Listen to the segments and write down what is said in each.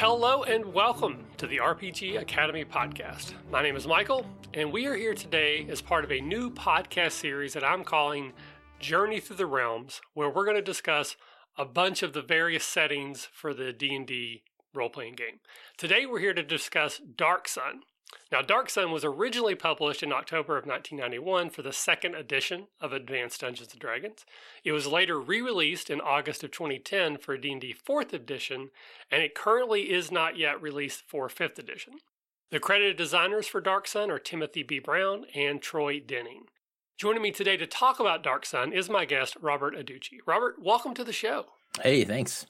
Hello and welcome to the RPG Academy podcast. My name is Michael, and we are here today as part of a new podcast series that I'm calling Journey Through the Realms, where we're going to discuss a bunch of the various settings for the D&D role-playing game. Today we're here to discuss Dark Sun. Now, Dark Sun was originally published in October of 1991 for the second edition of Advanced Dungeons & Dragons. It was later re-released in August of 2010 for D&D 4th edition, and it currently is not yet released for 5th edition. The credited designers for Dark Sun are Timothy B. Brown and Troy Denning. Joining me today to talk about Dark Sun is my guest, Robert Adducci. Robert, welcome to the show. Hey, thanks.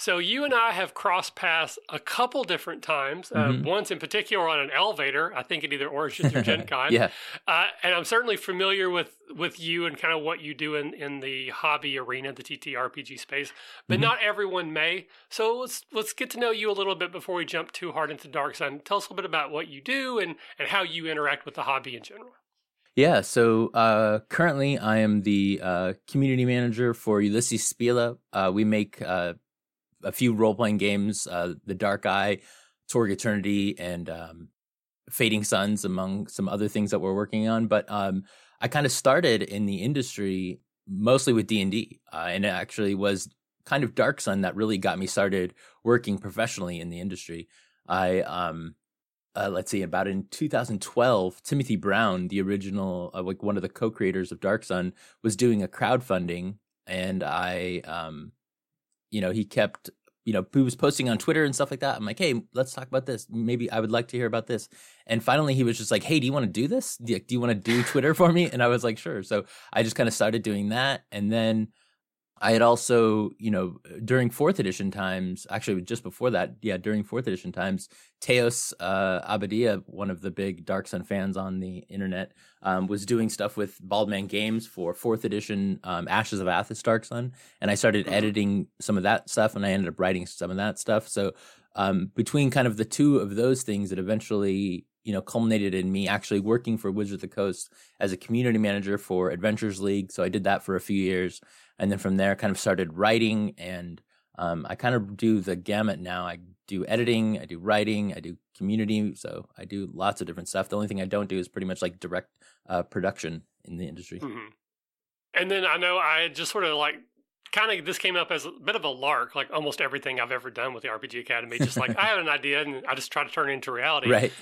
So you and I have crossed paths a couple different times. Uh, Mhm. once in particular on an elevator, I think at either Origins or Gen Con. Yeah. Uh, and I'm certainly familiar with with you and kind of what you do in, in the hobby arena, the TTRPG space. But Mhm. not everyone may. So let's let's get to know you a little bit before we jump too hard into Dark Sun. Tell us a little bit about what you do and and how you interact with the hobby in general. Yeah. So uh, currently, I am the uh, community manager for Ulisses Spiele. Uh, we make uh, a few role playing games uh, The Dark Eye, Torg Eternity, and um, Fading Suns, among some other things that we're working on. But um, I kind of started in the industry mostly with D&D. Uh, and it actually was kind of Dark Sun that really got me started working professionally in the industry. I um, uh, let's see, about in 2012, Timothy Brown, the original, uh, like one of the co-creators of Dark Sun, was doing a crowdfunding, and I, um, you know, he kept, you know, he was posting on Twitter and stuff like that. I'm like, hey, let's talk about this. Maybe I would like to hear about this. And finally, he was just like, hey, do you want to do this? Do you, do you want to do Twitter for me? And I was like, sure. So I just kind of started doing that, and then. I had also, you know, during fourth edition times, actually just before that, yeah, during fourth edition times, Teos uh, Abadia, one of the big Dark Sun fans on the internet, um, was doing stuff with Baldman Games for fourth edition um, Ashes of Athas Dark Sun, and I started editing some of that stuff, and I ended up writing some of that stuff. So um, between kind of the two of those things, it eventually you know culminated in me actually working for Wizards of the Coast as a community manager for Adventures League. So I did that for a few years, and then from there, kind of started writing and um, I kind of do the gamut now. I do editing, I do writing, I do community. So I do lots of different stuff. The only thing I don't do is pretty much like direct uh, production in the industry. hmm And then I know I just sort of like kind of this came up as a bit of a lark, like almost everything I've ever done with the RPG Academy. Just like I had an idea and I just try to turn it into reality. Right.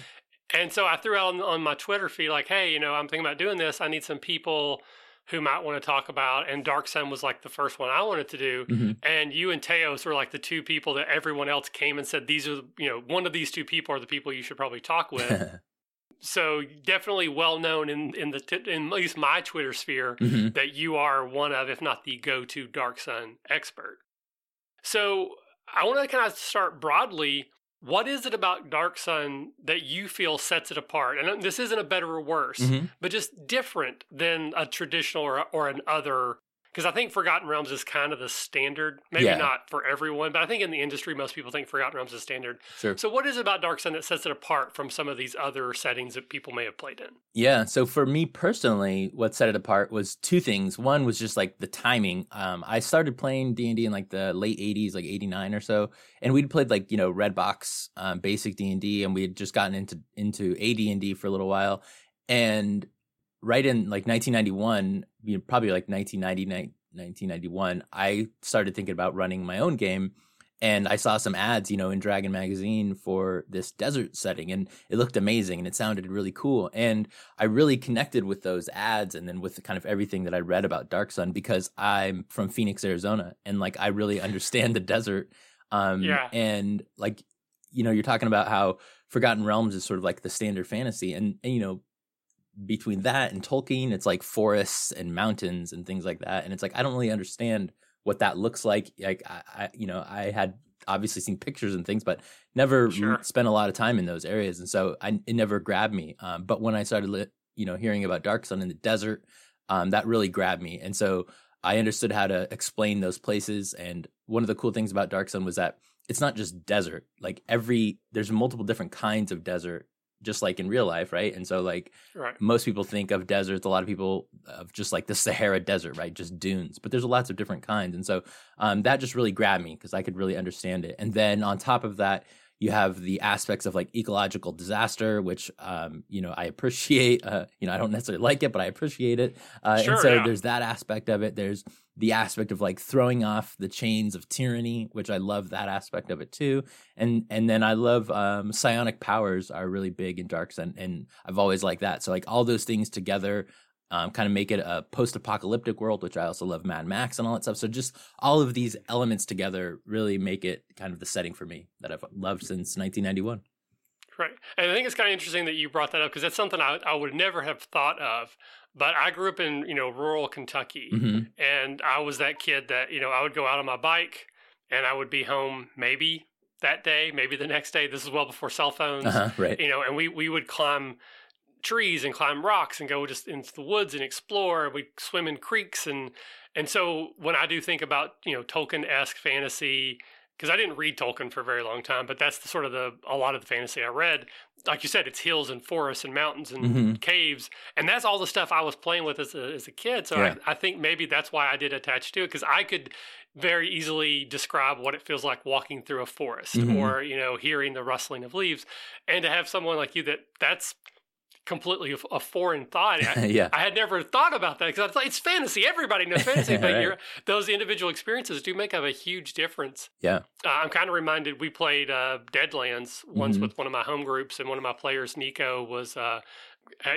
And so I threw out on, on my Twitter feed, like, hey, you know, I'm thinking about doing this. I need some people who might want to talk about. And Dark Sun was like the first one I wanted to do. hmm And you and Teos were like the two people that everyone else came and said, these are, you know, one of these two people are the people you should probably talk with. so definitely well known in, in the, t- in at least my Twitter sphere hmm that you are one of, if not the go to Dark Sun expert. So I want to kind of start broadly. What is it about Dark Sun that you feel sets it apart? And this isn't a better or worse, hmm but just different than a traditional or, or an other. Because I think Forgotten Realms is kind of the standard. Maybe Yeah. not for everyone, but I think in the industry, most people think Forgotten Realms is standard. Sure. So, what is it about Dark Sun that sets it apart from some of these other settings that people may have played in? Yeah. So for me personally, what set it apart was two things. One was just like the timing. Um, I started playing D and D in like the late '80s, like '89 or so, and we'd played like you know Redbox, um, basic D and D, and we had just gotten into into AD and D for a little while, and right in like 1991, you know, probably like 1990, 1991, I started thinking about running my own game. And I saw some ads, you know, in Dragon Magazine for this desert setting, and it looked amazing and it sounded really cool. And I really connected with those ads and then with kind of everything that I read about Dark Sun because I'm from Phoenix, Arizona, and like I really understand the desert. Um, Yeah. And like, you know, you're talking about how Forgotten Realms is sort of like the standard fantasy, and, and you know, between that and Tolkien, it's like forests and mountains and things like that. And it's like I don't really understand what that looks like. Like I, I you know, I had obviously seen pictures and things, but never Sure. spent a lot of time in those areas, and so I, it never grabbed me. Um, but when I started, li- you know, hearing about Dark Sun in the desert, um, that really grabbed me, and so I understood how to explain those places. And one of the cool things about Dark Sun was that it's not just desert. Like every there's multiple different kinds of desert just like in real life, right? And so like Right. most people think of deserts. A lot of people of just like the Sahara Desert, right? Just dunes. But there's lots of different kinds, and so um, that just really grabbed me because I could really understand it. And then on top of that, you have the aspects of like ecological disaster, which um, you know I appreciate. Uh, you know, I don't necessarily like it, but I appreciate it. Uh, Sure, and so yeah. there's that aspect of it. There's the aspect of like throwing off the chains of tyranny, which I love that aspect of it too. And and then I love um, psionic powers are really big in Dark Sun, and I've always liked that. So like all those things together. Um, kind of make it a post-apocalyptic world, which I also love Mad Max and all that stuff. So just all of these elements together really make it kind of the setting for me that I've loved since 1991. Right. And I think it's kind of interesting that you brought that up because that's something I, I would never have thought of. But I grew up in, you know, rural Kentucky hmm and I was that kid that, you know, I would go out on my bike and I would be home maybe that day, maybe the next day. This is well before cell phones. Uh-huh, right. You know, and we, we would climb trees and climb rocks and go just into the woods and explore. We'd swim in creeks and and so when I do think about, you know, Tolkien esque fantasy, because I didn't read Tolkien for a very long time, but that's the sort of the a lot of the fantasy I read. Like you said, it's hills and forests and mountains and Mhm. caves, and that's all the stuff I was playing with as a, as a kid. So Yeah. I, I think maybe that's why I did attach to it because I could very easily describe what it feels like walking through a forest Mhm. or you know hearing the rustling of leaves, and to have someone like you that that's completely a, a foreign thought. I, yeah. I had never thought about that because I like, it's fantasy. Everybody knows fantasy, but Right. those individual experiences do make up a huge difference. Yeah. Uh, I'm kind of reminded we played uh, Deadlands once Mhm. with one of my home groups, and one of my players, Nico, was uh,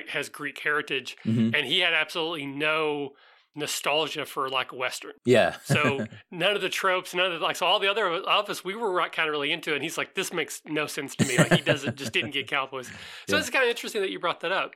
has Greek heritage, hmm and he had absolutely no nostalgia for like Western. Yeah. So none of the tropes, none of the, like so all the other of us, we were kind of really into it. And he's like, this makes no sense to me. Like he doesn't just didn't get cowboys. So Yeah. it's kind of interesting that you brought that up.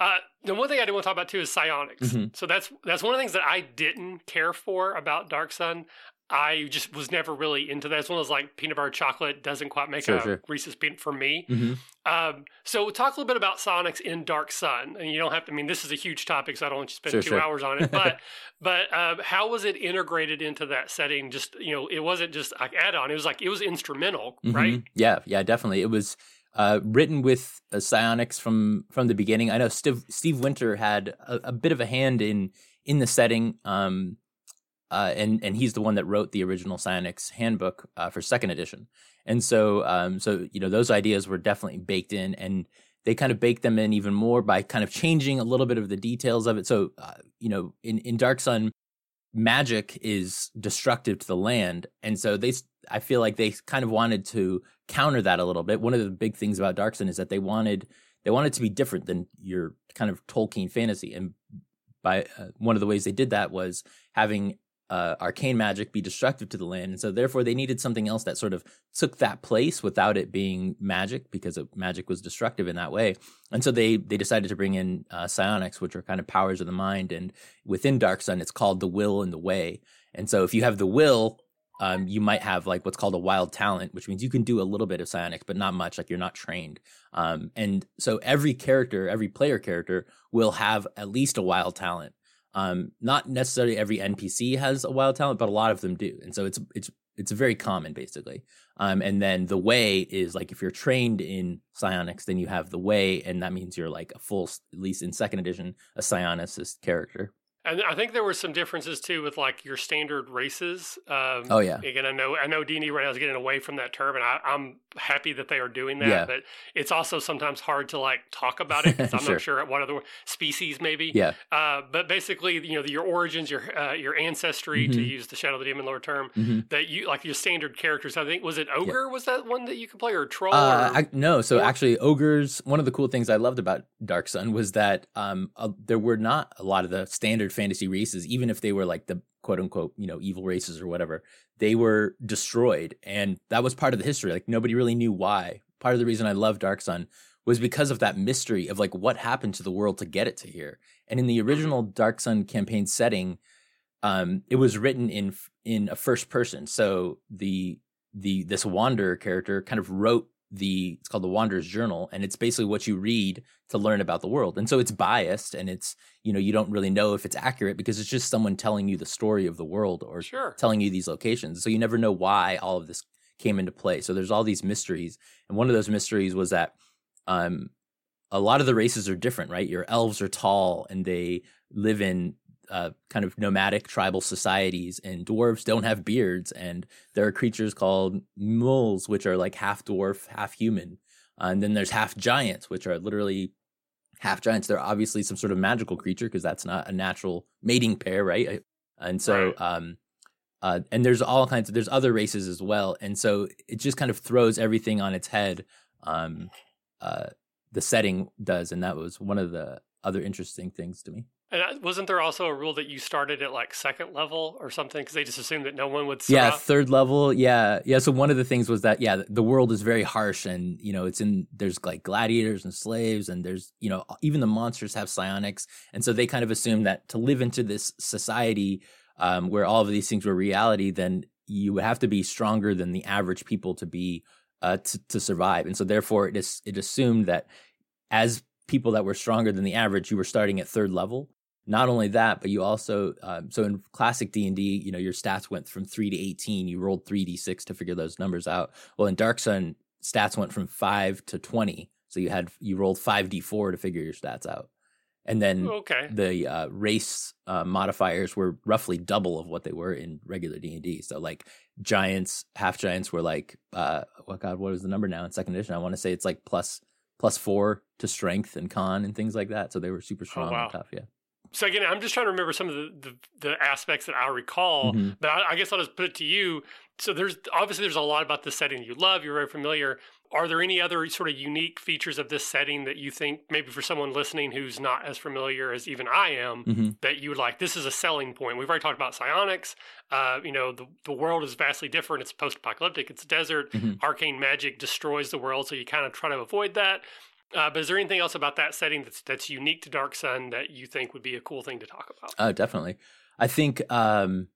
Uh, the one thing I do want to talk about too is psionics. Mhm. So that's that's one of the things that I didn't care for about Dark Sun. I just was never really into that. It's one of those like peanut butter chocolate doesn't quite make Sure, a sure. Reese's peanut for me. hmm Um, so talk a little bit about psionics in Dark Sun, and you don't have to. I mean, this is a huge topic, so I don't want you to spend Sure, two hours on it. But but um, how was it integrated into that setting? Just you know, it wasn't just like add on. It was like it was instrumental, right? Mhm. Yeah, yeah, definitely. It was uh, written with uh, psionics from from the beginning. I know Steve Steve Winter had a, a bit of a hand in in the setting, um, uh, and and he's the one that wrote the original psionics handbook uh, for second edition. And so, um, so you know, those ideas were definitely baked in, and they kind of baked them in even more by kind of changing a little bit of the details of it. So, uh, you know, in in Dark Sun, magic is destructive to the land, and so they, I feel like they kind of wanted to counter that a little bit. One of the big things about Dark Sun is that they wanted they wanted to be different than your kind of Tolkien fantasy, and by uh, one of the ways they did that was having uh, arcane magic be destructive to the land, and so therefore they needed something else that sort of took that place without it being magic because it, magic was destructive in that way. And so they they decided to bring in uh, psionics, which are kind of powers of the mind, and within Dark Sun, it's called the will and the way. And so if you have the will, um, you might have like what's called a wild talent, which means you can do a little bit of psionics, but not much. Like you're not trained. Um, and so every character, every player character, will have at least a wild talent. Um, not necessarily every NPC has a wild talent, but a lot of them do. And so it's it's it's very common basically. Um, and then the way is like if you're trained in psionics, then you have the way, and that means you're like a full, at least in second edition, a psionicist character. And I think there were some differences too with like your standard races. Um, Oh yeah, Again, I know I know D and D right now is getting away from that term, and I, I'm happy that they are doing that. Yeah. But it's also sometimes hard to like talk about it 'cause I'm Sure. not sure what other species maybe. yeah, Uh, but basically, you know, your origins, your uh, your ancestry, to Mhm. use the Shadow of the Demon Lord term, hmm that you like your standard characters. I think was it ogre? Was that one that you could play or troll? Uh, or, I, no, so or- actually, ogres. One of the cool things I loved about Dark Sun was that um, uh, there were not a lot of the standard fantasy races, even if they were like the quote unquote, you know, evil races or whatever. They were destroyed, and that was part of the history. Like nobody really knew why. Part of the reason I love Dark Sun was because of that mystery of like what happened to the world to get it to here. And in the original Dark Sun campaign setting, um, it was written in in a first person. So the the this wanderer character kind of wrote the it's called the wanderer's journal and it's basically what you read to learn about the world and so it's biased and it's you know you don't really know if it's accurate because it's just someone telling you the story of the world or sure. telling you these locations so you never know why all of this came into play so there's all these mysteries and one of those mysteries was that um a lot of the races are different, right? Your elves are tall and they live in uh, kind of nomadic tribal societies, and dwarves don't have beards, and there are creatures called moles, which are like half dwarf, half human, uh, and then there's half giants, which are literally half giants. They're obviously some sort of magical creature because that's not a natural mating pair, right? And so, right. um, uh, and there's all kinds of there's other races as well, and so it just kind of throws everything on its head. Um, uh, the setting does, and that was one of the other interesting things to me. And wasn't there also a rule that you started at like second level or something because they just assumed that no one would? Yeah, third level. Yeah, yeah. So one of the things was that yeah, the world is very harsh, and you know it's in there's like gladiators and slaves, and there's you know even the monsters have psionics, and so they kind of assumed that to live into this society um, where all of these things were reality, then you would have to be stronger than the average people to be uh, to, to survive, and so therefore it is it assumed that as people that were stronger than the average, you were starting at third level not only that, but you also uh, so in classic D and D, you know, your stats went from three to eighteen. You rolled three d six to figure those numbers out. Well, in Dark Sun, stats went from five to twenty. So you had you rolled five d four to figure your stats out, and then okay. the uh, race uh, modifiers were roughly double of what they were in regular D and D. So like giants, half giants were like, uh, oh God, what is the number now in second edition? I want to say it's like plus plus four to strength and con and things like that. So they were super oh, strong oh, wow. and tough. Yeah so again, I'm just trying to remember some of the the, the aspects that I recall. Mm-hmm. But I, I, guess I'll just put it to you. So there's obviously there's a lot about the setting you love. You're very familiar. Are there any other sort of unique features of this setting that you think maybe for someone listening who's not as familiar as even I am mm-hmm. that you would like? This is a selling point. We've already talked about psionics. Uh, you know, the the world is vastly different. It's post apocalyptic. It's a desert. Mm-hmm. Arcane magic destroys the world, so you kind of try to avoid that. Uh, but is there anything else about that setting that's that's unique to Dark Sun that you think would be a cool thing to talk about? Oh, definitely. I think um,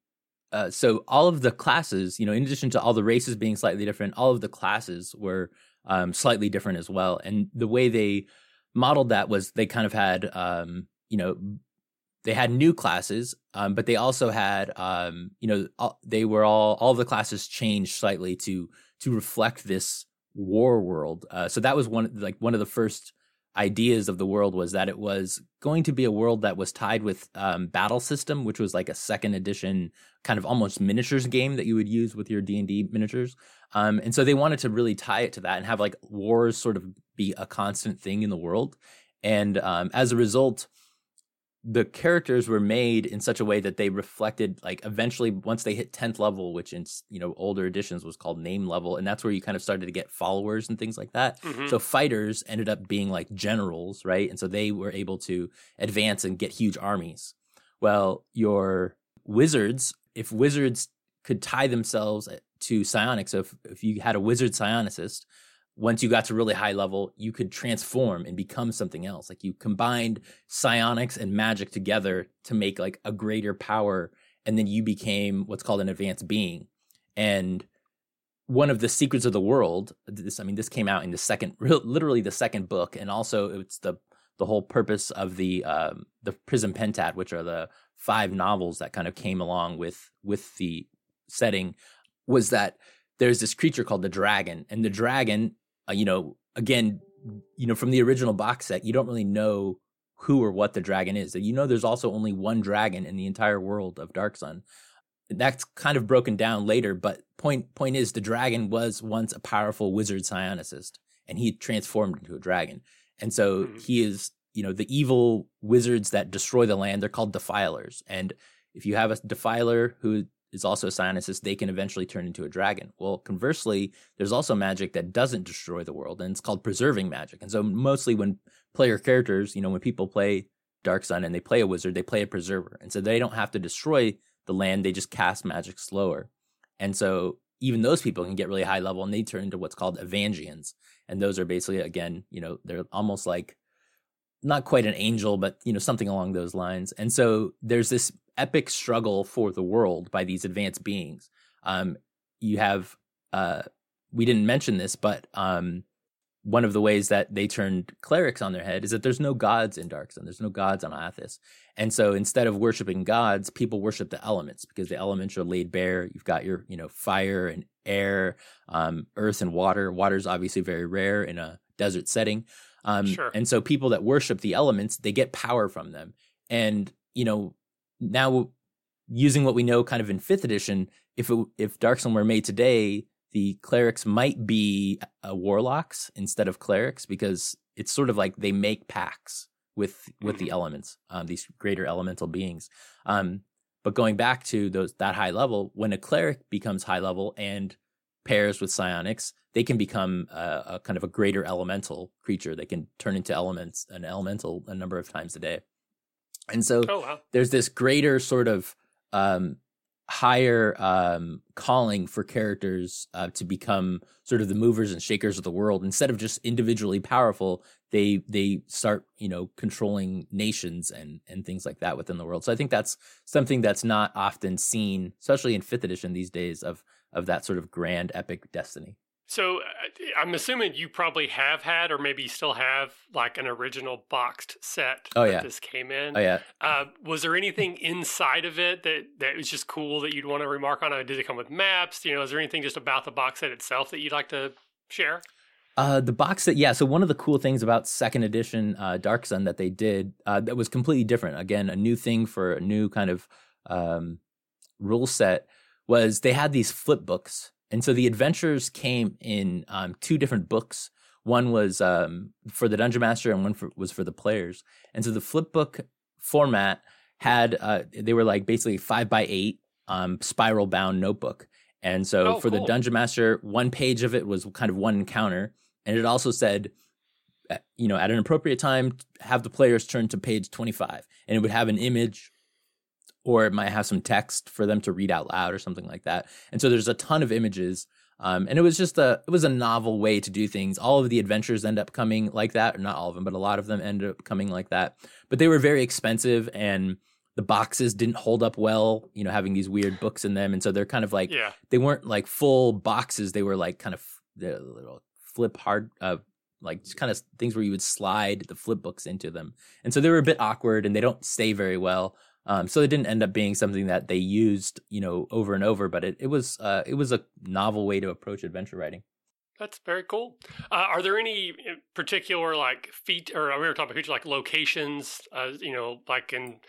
uh, so. All of the classes, you know, in addition to all the races being slightly different, all of the classes were um, slightly different as well. And the way they modeled that was they kind of had, um, you know, they had new classes, um, but they also had, um, you know, all, they were all all the classes changed slightly to to reflect this war world. Uh, so that was one like one of the first ideas of the world was that it was going to be a world that was tied with um, battle system, which was like a second edition kind of almost miniatures game that you would use with your D and D miniatures. Um, and so they wanted to really tie it to that and have like wars sort of be a constant thing in the world. And um, as a result, the characters were made in such a way that they reflected like eventually once they hit 10th level which in you know older editions was called name level and that's where you kind of started to get followers and things like that. Mm-hmm. so fighters ended up being like generals right? And so they were able to advance and get huge armies. Well your wizards if wizards could tie themselves to psionics so if, if you had a wizard psionicist once you got to really high level, you could transform and become something else. Like you combined psionics and magic together to make like a greater power. And then you became what's called an advanced being. And one of the secrets of the world, this, I mean, this came out in the second, literally the second book. And also it's the, the whole purpose of the, um, the Prism Pentad, which are the five novels that kind of came along with, with the setting was that there's this creature called the dragon and the dragon uh, you know, again, you know, from the original box set, you don't really know who or what the dragon is. You know, there's also only one dragon in the entire world of Dark Sun. That's kind of broken down later, but point point is the dragon was once a powerful wizard psionicist, and he transformed into a dragon. And so mm-hmm. he is, you know, the evil wizards that destroy the land. They're called defilers, and if you have a defiler who is also a psionicist, they can eventually turn into a dragon. Well, conversely, there's also magic that doesn't destroy the world, and it's called preserving magic. And so, mostly when player characters, you know, when people play Dark Sun and they play a wizard, they play a preserver. And so they don't have to destroy the land, they just cast magic slower. And so, even those people can get really high level and they turn into what's called avangions. And those are basically, again, you know, they're almost like not quite an angel, but you know something along those lines. And so there's this epic struggle for the world by these advanced beings. Um, you have uh, we didn't mention this, but um, one of the ways that they turned clerics on their head is that there's no gods in Dark Sun. There's no gods on Athas. And so instead of worshiping gods, people worship the elements because the elements are laid bare. You've got your, you know, fire and air, um, earth and water. Water is obviously very rare in a desert setting. Um, Sure. And so people that worship the elements, they get power from them. And you know, now using what we know kind of in fifth edition, if it, if Darksun were made today, the clerics might be uh, warlocks instead of clerics because it's sort of like they make pacts with with the elements, um, these greater elemental beings. Um, but going back to those that high level, when a cleric becomes high level and pairs with psionics, they can become a, a kind of a greater elemental creature. They can turn into elements, an elemental, a number of times a day. And so Oh wow. there's this greater sort of um, higher um, calling for characters uh, to become sort of the movers and shakers of the world instead of just individually powerful they they start you know controlling nations and and things like that within the world so i think that's something that's not often seen especially in fifth edition these days of of that sort of grand epic destiny So uh, I'm assuming you probably have had, or maybe you still have, like an original boxed set Oh, that yeah. this came in. oh yeah Uh, was there anything inside of it that that was just cool that you'd want to remark on? Uh, Did it come with maps? You know, is there anything just about the box set itself that you'd like to share? Uh, the box set, yeah. So one of the cool things about second edition uh, Dark Sun that they did uh, that was completely different. Again, a new thing for a new kind of um, rule set was they had these flip books, and so the adventures came in um, two different books. One was um, for the dungeon master, and one for, was for the players. And so the flip book format had uh, they were like basically five by eight um, spiral bound notebook. And so Oh, for the dungeon master, one page of it was kind of one encounter, and it also said, uh, you know, at an appropriate time, have the players turn to page twenty-five, and it would have an image, or it might have some text for them to read out loud or something like that. And so there's a ton of images. Um, and it was just a it was a novel way to do things. All of the adventures end up coming like that, or not all of them, but a lot of them end up coming like that. But they were very expensive, and the boxes didn't hold up well. You know, having these weird books in them, and so they're kind of like Yeah. they weren't like full boxes. They were like kind of the little flip hard, uh, like just kind of things where you would slide the flip books into them, and so they were a bit awkward and they don't stay very well. Um, so it didn't end up being something that they used, you know, over and over. But it, it was uh, it was a novel way to approach adventure writing. That's very cool. Uh, are there any particular like feet, or we were talking about like locations? Uh, you know, like in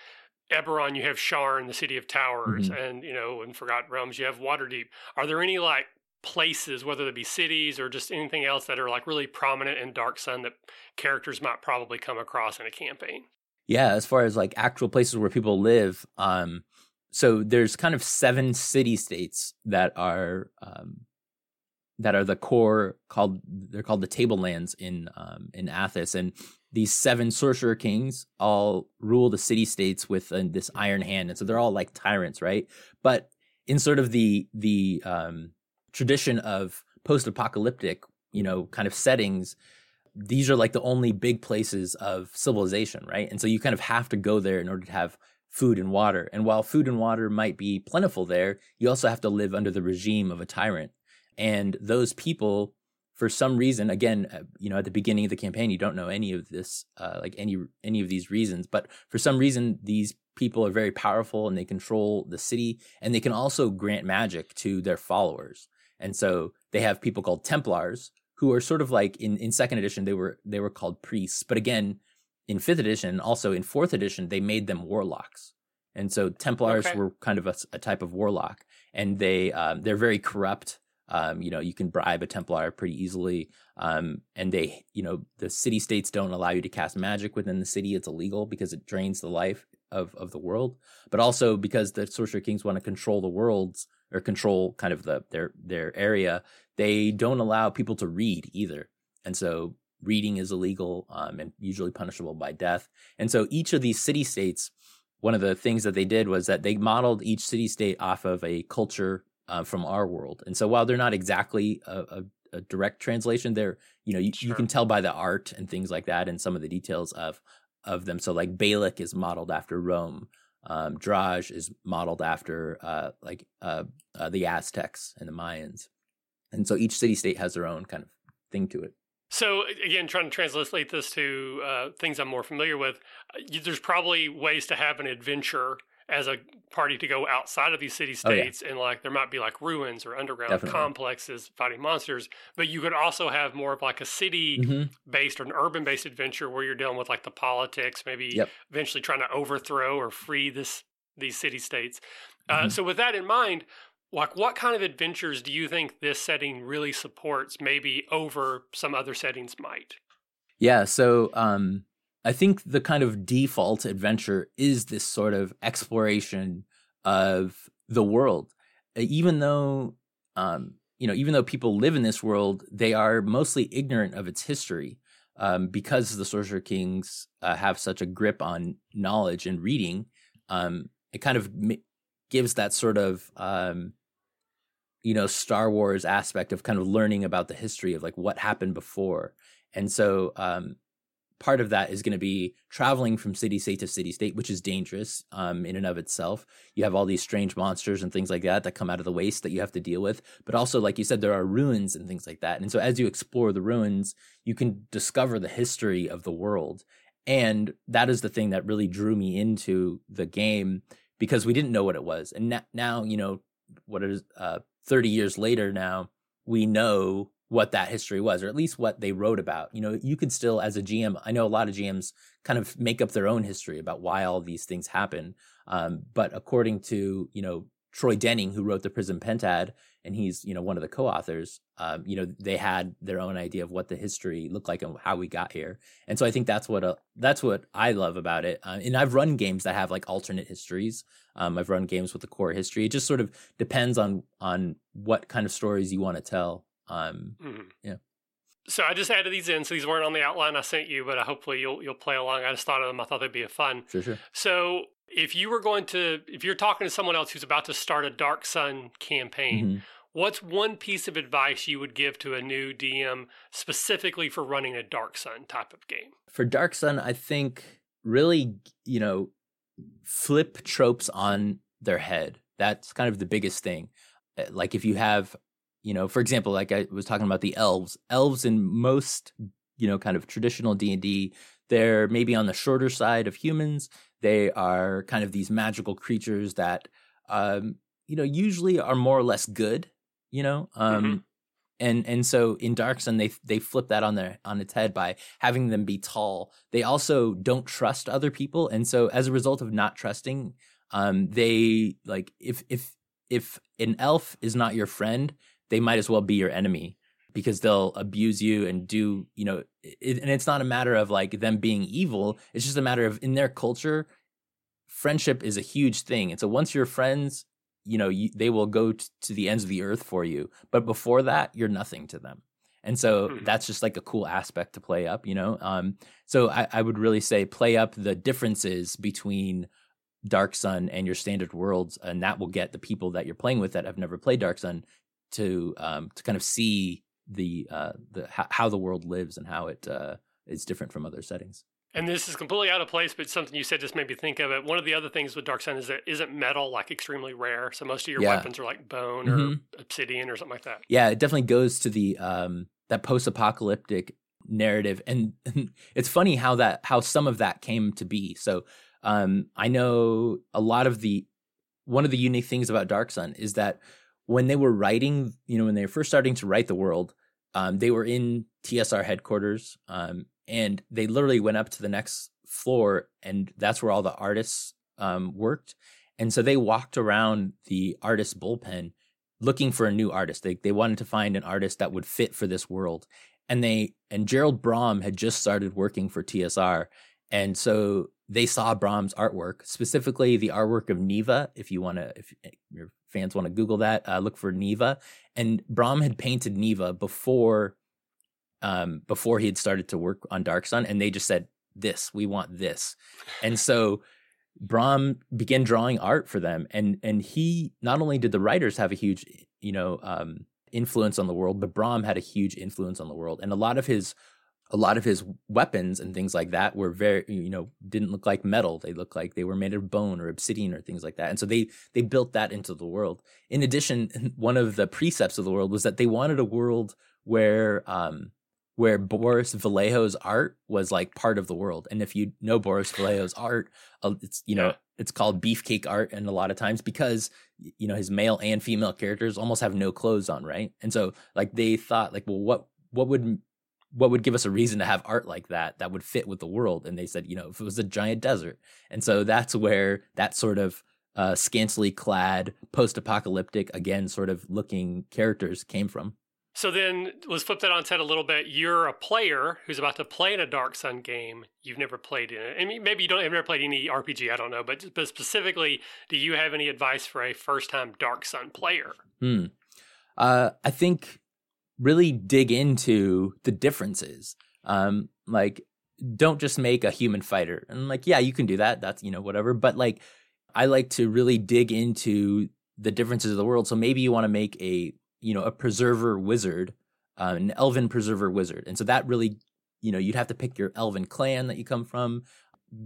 Eberron, you have Sharn, the city of towers, Mhm. and you know, in Forgotten Realms, you have Waterdeep. Are there any like places, whether they be cities or just anything else, that are like really prominent in Dark Sun that characters might probably come across in a campaign? Yeah, as far as like actual places where people live, um, so there's kind of seven city states that are um, that are the core called they're called the tablelands in um, in Athas, and these seven sorcerer kings all rule the city states with uh, this iron hand, and so they're all like tyrants, right? But in sort of the the um, tradition of post-apocalyptic, you know, kind of settings, these are like the only big places of civilization, right? And so you kind of have to go there in order to have food and water. And while food and water might be plentiful there, you also have to live under the regime of a tyrant. And those people, for some reason, again, uh, you know, at the beginning of the campaign, you don't know any of this, uh, like any any of these reasons, but for some reason, these people are very powerful and they control the city, and they can also grant magic to their followers. And so they have people called Templars who are sort of like in, in second edition they were they were called priests, but again in fifth edition, also in fourth edition, they made them warlocks. And so Templars Okay. were kind of a, a type of warlock, and they um, they're very corrupt. Um, you know, you can bribe a Templar pretty easily, um, and they, you know, the city states don't allow you to cast magic within the city. It's illegal because it drains the life of of the world. But also because the sorcerer kings want to control the worlds or control kind of the their their area, they don't allow people to read either. And so reading is illegal um, and usually punishable by death. And so each of these city states, one of the things that they did was that they modeled each city state off of a culture uh, from our world. And so while they're not exactly a, a, a direct translation, they're you know you, you can tell by the art and things like that and some of the details of of them. So like Balic is modeled after Rome. Um, Draj is modeled after uh, like uh, uh, the Aztecs and the Mayans. And so each city state has their own kind of thing to it. So again, trying to translate this to uh, things I'm more familiar with, uh, there's probably ways to have an adventure as a party to go outside of these city states oh, yeah. and like there might be like ruins or underground Definitely. complexes fighting monsters but you could also have more of like a city mm-hmm. based or an urban based adventure where you're dealing with like the politics maybe yep. eventually trying to overthrow or free this these city states uh, mm-hmm. uh, so with that in mind like what kind of adventures do you think this setting really supports maybe over some other settings might yeah so um I think the kind of default adventure is this sort of exploration of the world. Even though, um, you know, even though people live in this world, they are mostly ignorant of its history um, because the Sorcerer Kings uh, have such a grip on knowledge and reading. Um, it kind of gives that sort of, um, you know, Star Wars aspect of kind of learning about the history of like what happened before. And so, um, part of that is going to be traveling from city state to city state, which is dangerous um, in and of itself. You have all these strange monsters and things like that that come out of the waste that you have to deal with. But also, like you said, there are ruins and things like that. And so, as you explore the ruins, you can discover the history of the world. And that is the thing that really drew me into the game because we didn't know what it was. And now, you know, what is uh, 30 years later now, we know what that history was, or at least what they wrote about. You know, you could still, as a GM, I know a lot of GMs kind of make up their own history about why all these things happen. Um, but according to, you know, Troy Denning, who wrote the Prism Pentad, and he's, you know, one of the co-authors, um, you know, they had their own idea of what the history looked like and how we got here. And so I think that's what, uh, that's what I love about it. Uh, and I've run games that have like alternate histories. Um, I've run games with the core history. It just sort of depends on, on what kind of stories you want to tell. Um, mm-hmm. Yeah. So I just added these in. So these weren't on the outline I sent you, but hopefully you'll you'll play along. I just thought of them. I thought they'd be a fun. Sure, sure. So if you were going to, if you're talking to someone else who's about to start a Dark Sun campaign, mm-hmm. What's one piece of advice you would give to a new DM specifically for running a Dark Sun type of game? For Dark Sun, I think really, you know, flip tropes on their head. That's kind of the biggest thing. Uh, like if you have you know for example like i was talking about the elves elves in most you know kind of traditional d&d they're maybe on the shorter side of humans they are kind of these magical creatures that um you know usually are more or less good you know um mm-hmm. and and so in dark sun they they flip that on their on its head by having them be tall. They also don't trust other people and so as a result of not trusting um they like if if if an elf is not your friend they might as well be your enemy because they'll abuse you and do you know it, and it's not a matter of like them being evil. It's just a matter of in their culture friendship is a huge thing. And so once you're friends you know you, they will go t- to the ends of the earth for you but before that you're nothing to them and so mm-hmm. that's just like a cool aspect to play up you know um so I, I would really say play up the differences between dark sun and your standard worlds and that will get the people that you're playing with that have never played dark sun to um, to kind of see the uh, the how the world lives and how it uh, is different from other settings. And this is completely out of place, but something you said just made me think of it. One of the other things with Dark Sun is that isn't metal like extremely rare. So most of your yeah. weapons are like bone mm-hmm. or obsidian or something like that. Yeah, it definitely goes to the um, that post-apocalyptic narrative, and, and it's funny how that how some of that came to be. So um, I know a lot of the one of the unique things about Dark Sun is that when they were writing, you know, when they were first starting to write the world, um, they were in TSR headquarters, um, and they literally went up to the next floor, and that's where all the artists um, worked. And so they walked around the artist bullpen looking for a new artist. They they wanted to find an artist that would fit for this world, and they and Gerald Brom had just started working for TSR, and so they saw Brom's artwork, specifically the artwork of Neva. If you want to, if you're fans want to Google that, uh, look for Neva. And Brom had painted Neva before, um, before he had started to work on Dark Sun, and they just said, "This, we want this," and so. Brom began drawing art for them, and and he not only did the writers have a huge, you know, um, influence on the world, but Brom had a huge influence on the world, and a lot of his a lot of his weapons and things like that were very you know didn't look like metal they looked like they were made of bone or obsidian or things like that and so they they built that into the world in addition one of the precepts of the world was that they wanted a world where um where Boris Vallejo's art was like part of the world. And if you know Boris Vallejo's art, uh, it's you know Yeah. it's called beefcake art, and a lot of times because you know his male and female characters almost have no clothes on, right? And so like they thought like, well, what what would what would give us a reason to have art like that that would fit with the world? And they said, you know, if it was a giant desert, and so that's where that sort of uh, scantily clad, post-apocalyptic, again, sort of looking characters came from. So then let's flip that on its head a little bit. You're a player who's about to play in a Dark Sun game. You've never played in it. I mean, maybe you don't have never played any RPG, I don't know. But, but specifically, do you have any advice for a first time Dark Sun player? Hmm. Uh, I think really dig into the differences. Um, like, don't just make a human fighter. And like, yeah, you can do that. That's you know whatever. But like, I like to really dig into the differences of the world. So maybe you want to make a you know a preserver wizard, uh, an elven preserver wizard, and so that really you know you'd have to pick your elven clan that you come from.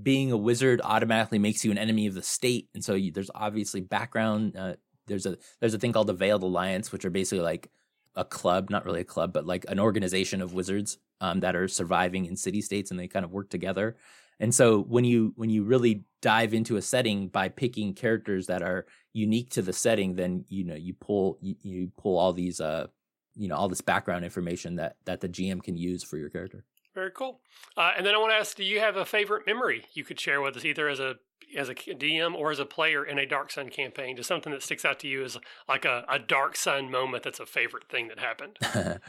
Being a wizard automatically makes you an enemy of the state, and so you, there's obviously background. Uh, there's a there's a thing called the Veiled Alliance, which are basically like a club, not really a club, but like an organization of wizards um, that are surviving in city states, and they kind of work together. And so when you when you really dive into a setting by picking characters that are unique to the setting, then you know you pull you, you pull all these uh you know all this background information that that the GM can use for your character. Very cool. Uh, and then I want to ask, do you have a favorite memory you could share with us, either as a as a DM or as a player in a Dark Sun campaign? Just something that sticks out to you as like a, a Dark Sun moment that's a favorite thing that happened.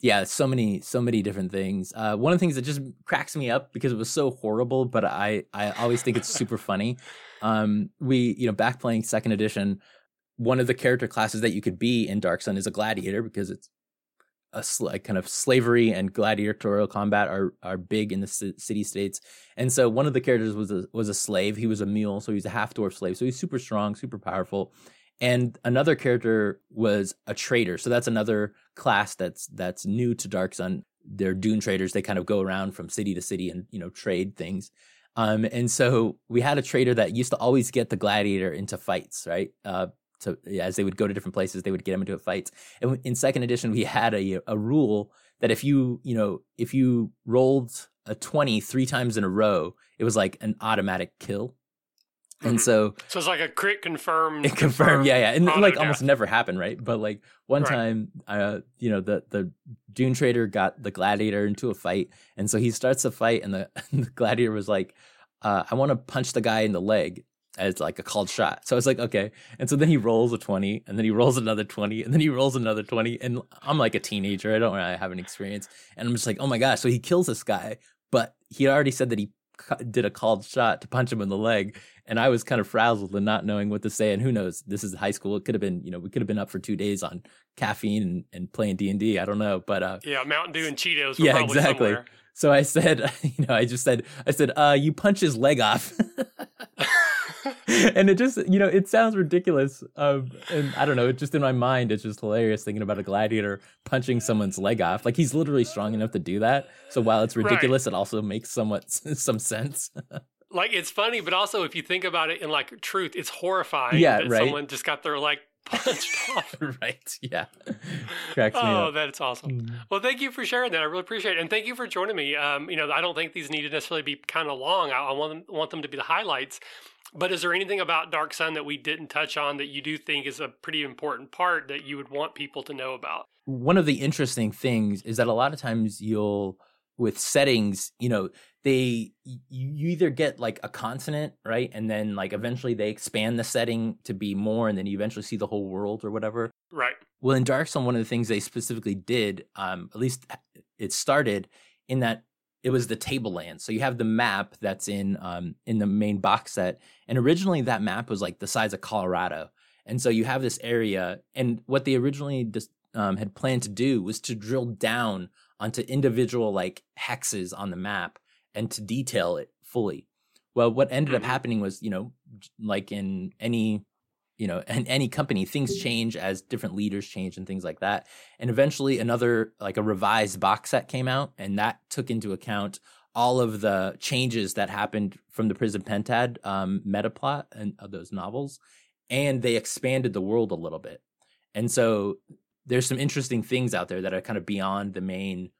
yeah, so many, so many different things. Uh, one of the things that just cracks me up because it was so horrible, but I, I always think it's super funny. Um, we, you know, back playing second edition, one of the character classes that you could be in Dark Sun is a gladiator because it's a sl- like kind of slavery and gladiatorial combat are are big in the ci- city states. And so one of the characters was a, was a slave. He was a mule, so he's a half dwarf slave. So he's super strong, super powerful. And another character was a trader. So that's another class that's that's new to Dark Sun. They're dune traders. They kind of go around from city to city and you know trade things. Um, and so we had a trader that used to always get the gladiator into fights, right? Uh, to as they would go to different places, they would get him into fights. And in second edition, we had a a rule that if you you know if you rolled a twenty three times in a row, it was like an automatic kill. And Mhm. so So it's like a crit confirmed. it confirmed, yeah, yeah, and like death. almost never happened, right? But like one Right. time, uh, you know, the the Dune Trader got the Gladiator into a fight, and so he starts the fight, and the, the Gladiator was like, uh, "I want to punch the guy in the leg." As like a called shot, so I was like, okay, and so then he rolls a twenty, and then he rolls another twenty, and then he rolls another twenty, and I'm like a teenager, I don't really have an experience, and I'm just like, oh my gosh, so he kills this guy, but he already said that he cu- did a called shot to punch him in the leg, and I was kind of frazzled and not knowing what to say. And who knows? This is high school. It could have been, you know, we could have been up for two days on caffeine and, and playing D and I don't know, but uh, Yeah, Mountain Dew and Cheetos. Were Yeah, probably exactly. Somewhere. so I said, you know, I just said, I said, uh, you punch his leg off. and it just, you know, it sounds ridiculous. Um, and I don't know, it just in my mind, it's just hilarious thinking about a gladiator punching someone's leg off. Like he's literally strong enough to do that. So while it's Right. ridiculous, it also makes somewhat some sense. like it's funny, but also if you think about it in like truth, it's horrifying. Yeah, that right. Someone just got their leg punched off. right. Yeah. Cracks me Oh, up. that's awesome. Mm. Well, thank you for sharing that. I really appreciate it, and thank you for joining me. Um, you know, I don't think these need to necessarily be kind of long. I, I want them want them to be the highlights. But is there anything about Dark Sun that we didn't touch on that you do think is a pretty important part that you would want people to know about? one of the interesting things is that a lot of times you'll with settings you know they you, either get like a consonant right and then like eventually they expand the setting to be more and then you eventually see the whole world or whatever Right. well in dark sun one of the things they specifically did um at least it started in that it was the tableland. So you have the map that's in um in the main box set. And originally that map was like the size of colorado. And so you have this area. And what they originally just um, had planned to do was to drill down onto individual like hexes on the map and to detail it fully. Well what ended up Mhm. happening was you know like in any you know in any company things change as different leaders change and things like that. And eventually another like a revised box set came out and that took into account all of the changes that happened from the prism pentad um, meta plot and of those novels and they expanded the world a little bit. And so there's some interesting things out there that are kind of beyond the main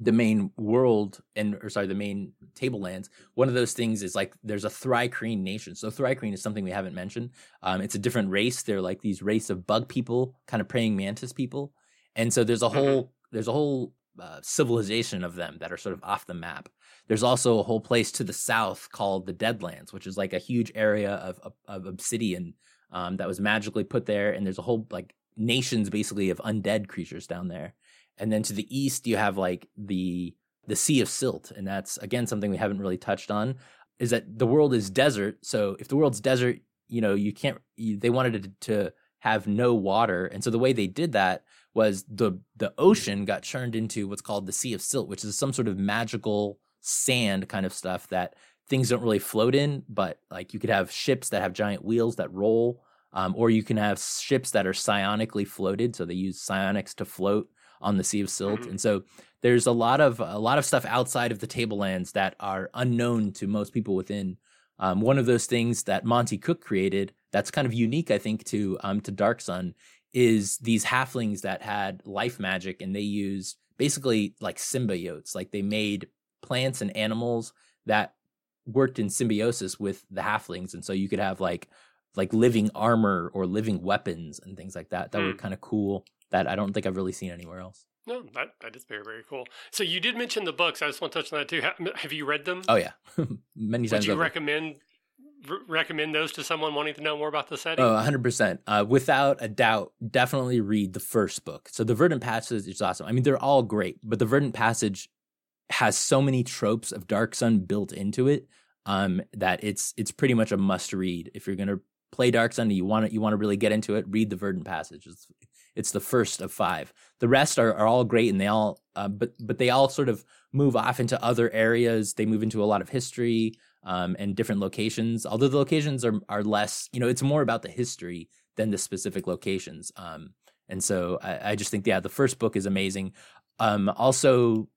the main world and or sorry the main tablelands one of those things is like there's a thri-kreen nation. So thri-kreen is something we haven't mentioned. Um, it's a different race. They're like these race of bug people kind of praying mantis people. And so there's a Mm-hmm. whole there's a whole uh, civilization of them that are sort of off the map. There's also a whole place to the south called the deadlands which is like a huge area of of, of obsidian um, that was magically put there. And there's a whole like nations basically of undead creatures down there and then to the east you have like the the sea of silt and that's again something we haven't really touched on is that the world is desert. So if the world's desert you know you can't you, they wanted it to have no water. And so the way they did that was the the ocean got churned into what's called the sea of silt which is some sort of magical sand kind of stuff that things don't really float in but like you could have ships that have giant wheels that roll um, or you can have ships that are psionically floated. So they use psionics to float on the Sea of Silt, Mhm. and so there's a lot of a lot of stuff outside of the Tablelands that are unknown to most people within. Um, one of those things that Monte Cook created that's kind of unique, I think, to um, to Dark Sun is these halflings that had life magic, and they used basically like symbiotes, like they made plants and animals that worked in symbiosis with the halflings, and so you could have like like living armor or living weapons and things like that that were Hmm. kind of cool that I don't think I've really seen anywhere else. No, that, that is very, very cool. So you did mention the books. I just want to touch on that too. Have you read them? Oh yeah, many Would times you over. recommend r- recommend those to someone wanting to know more about the setting? Oh, 100%. Uh, without a doubt, definitely read the first book. So, The Verdant Passage is awesome. I mean, they're all great, but The Verdant Passage has so many tropes of Dark Sun built into it um, that it's it's pretty much a must read. If you're going to play Dark Sun and you want to, you want to really get into it, read The Verdant Passage. It's, it's the first of five. The rest are, are all great and they all, uh, but but they all sort of move off into other areas. They move into a lot of history um, and different locations. Although the locations are are less, you know, it's more about the history than the specific locations. Um, and so I, I just think, yeah, the first book is amazing. Um, also,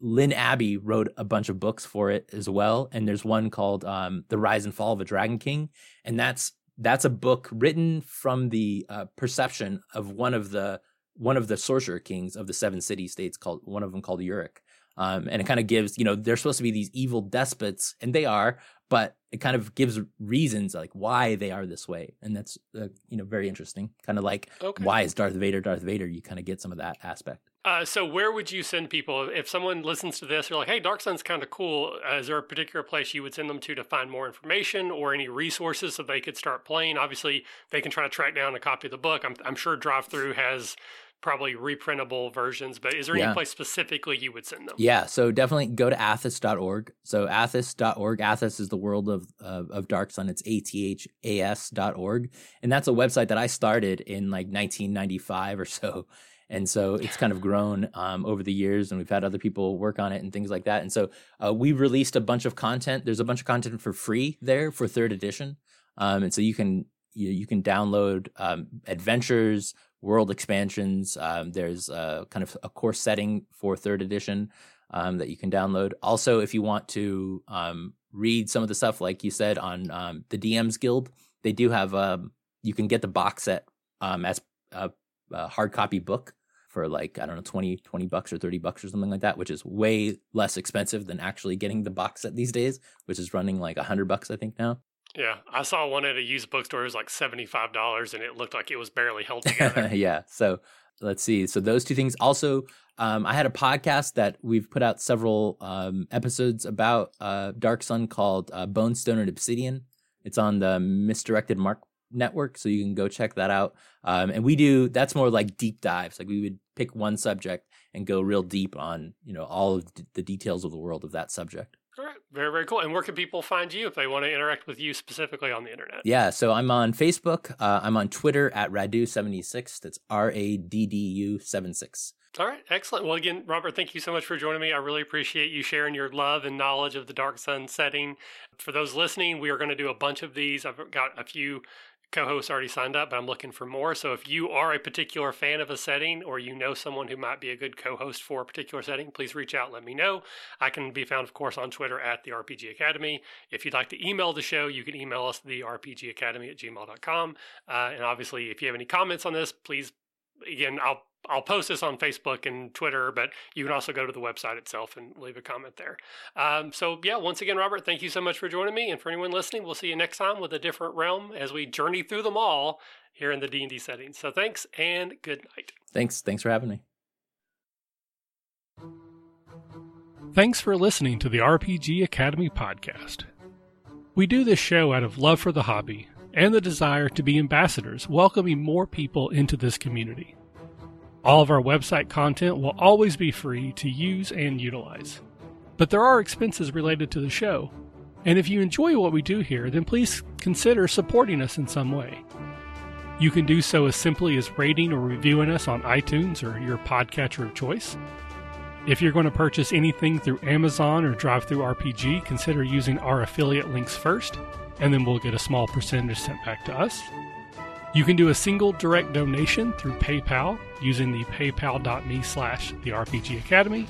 Lynn Abbey wrote a bunch of books for it as well, and there's one called um, "The Rise and Fall of a Dragon King," and that's that's a book written from the uh, perception of one of the one of the sorcerer kings of the seven city states called one of them called Urik. Um, and it kind of gives, you know, they're supposed to be these evil despots, and they are, but it kind of gives reasons like why they are this way, and that's uh, you know very interesting. Kind of like Okay. why is Darth Vader Darth Vader? You kind of get some of that aspect. Uh, so where would you send people if someone listens to this? They're like, "Hey, Dark Sun's kind of cool." Uh, is there a particular place you would send them to to find more information or any resources so they could start playing? Obviously, they can try to track down a copy of the book. I'm, I'm sure Drive Through has probably reprintable versions, but is there Yeah. any place specifically you would send them? Yeah, so definitely go to athas.org. So athas.org, Athas is the world of of, of Dark Sun. It's a t h a s dot org, and that's a website that I started in like 1995 or so. And so it's kind of grown um, over the years, and we've had other people work on it and things like that. And so uh, we released a bunch of content. There's a bunch of content for free there for third edition, um, and so you can you, you can download um, adventures, world expansions. Um, there's uh, kind of a course setting for third edition um, that you can download. Also, if you want to um, read some of the stuff, like you said on the DMs Guild, they do have. You can get the box set as a, a hard copy book for like I don't know 20, 20 bucks or thirty bucks or something like that, which is way less expensive than actually getting the box set these days, which is running like a hundred bucks I think now. Yeah, I saw one at a used bookstore. It was like seventy five dollars, and it looked like it was barely held together. yeah. So let's see. So those two things. Also, um, I had a podcast that we've put out several um, episodes about uh, Dark Sun called uh, Bone Stone and Obsidian. It's on the Misdirected Mark Network, so you can go check that out. Um, and we do that's more like deep dives. Like we would pick one subject and go real deep on you know all of the details of the world of that subject. All right, very very cool. And where can people find you if they want to interact with you specifically on the internet? Yeah, so I'm on Facebook. Uh, I'm on Twitter at Raddu76. That's R A D D U 76. All right, excellent. Well, again, Robert, thank you so much for joining me. I really appreciate you sharing your love and knowledge of the Dark Sun setting. For those listening, we are going to do a bunch of these. I've got a few co hosts already signed up, but I'm looking for more. So if you are a particular fan of a setting or you know someone who might be a good co host for a particular setting, please reach out, let me know. I can be found, of course, on Twitter at the RPG Academy. If you'd like to email the show, you can email us the RPG Academy at gmail.com. Uh, and obviously, if you have any comments on this, please again, I'll I'll post this on Facebook and Twitter, but you can also go to the website itself and leave a comment there. Um, so yeah, once again, Robert, thank you so much for joining me, and for anyone listening, we'll see you next time with a different realm as we journey through them all here in the D and D setting. So thanks and good night. Thanks. Thanks for having me. Thanks for listening to the RPG Academy podcast. We do this show out of love for the hobby and the desire to be ambassadors, welcoming more people into this community. All of our website content will always be free to use and utilize. But there are expenses related to the show, and if you enjoy what we do here, then please consider supporting us in some way. You can do so as simply as rating or reviewing us on iTunes or your podcatcher of choice. If you're going to purchase anything through Amazon or DriveThruRPG, consider using our affiliate links first, and then we'll get a small percentage sent back to us. You can do a single direct donation through PayPal using the paypal.me slash the RPG Academy,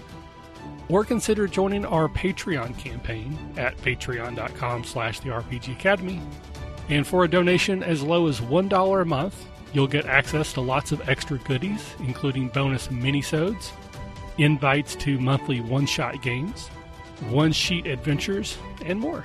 or consider joining our Patreon campaign at patreon.com slash the RPG Academy. And for a donation as low as $1 a month, you'll get access to lots of extra goodies, including bonus minisodes, invites to monthly one shot games, one sheet adventures, and more.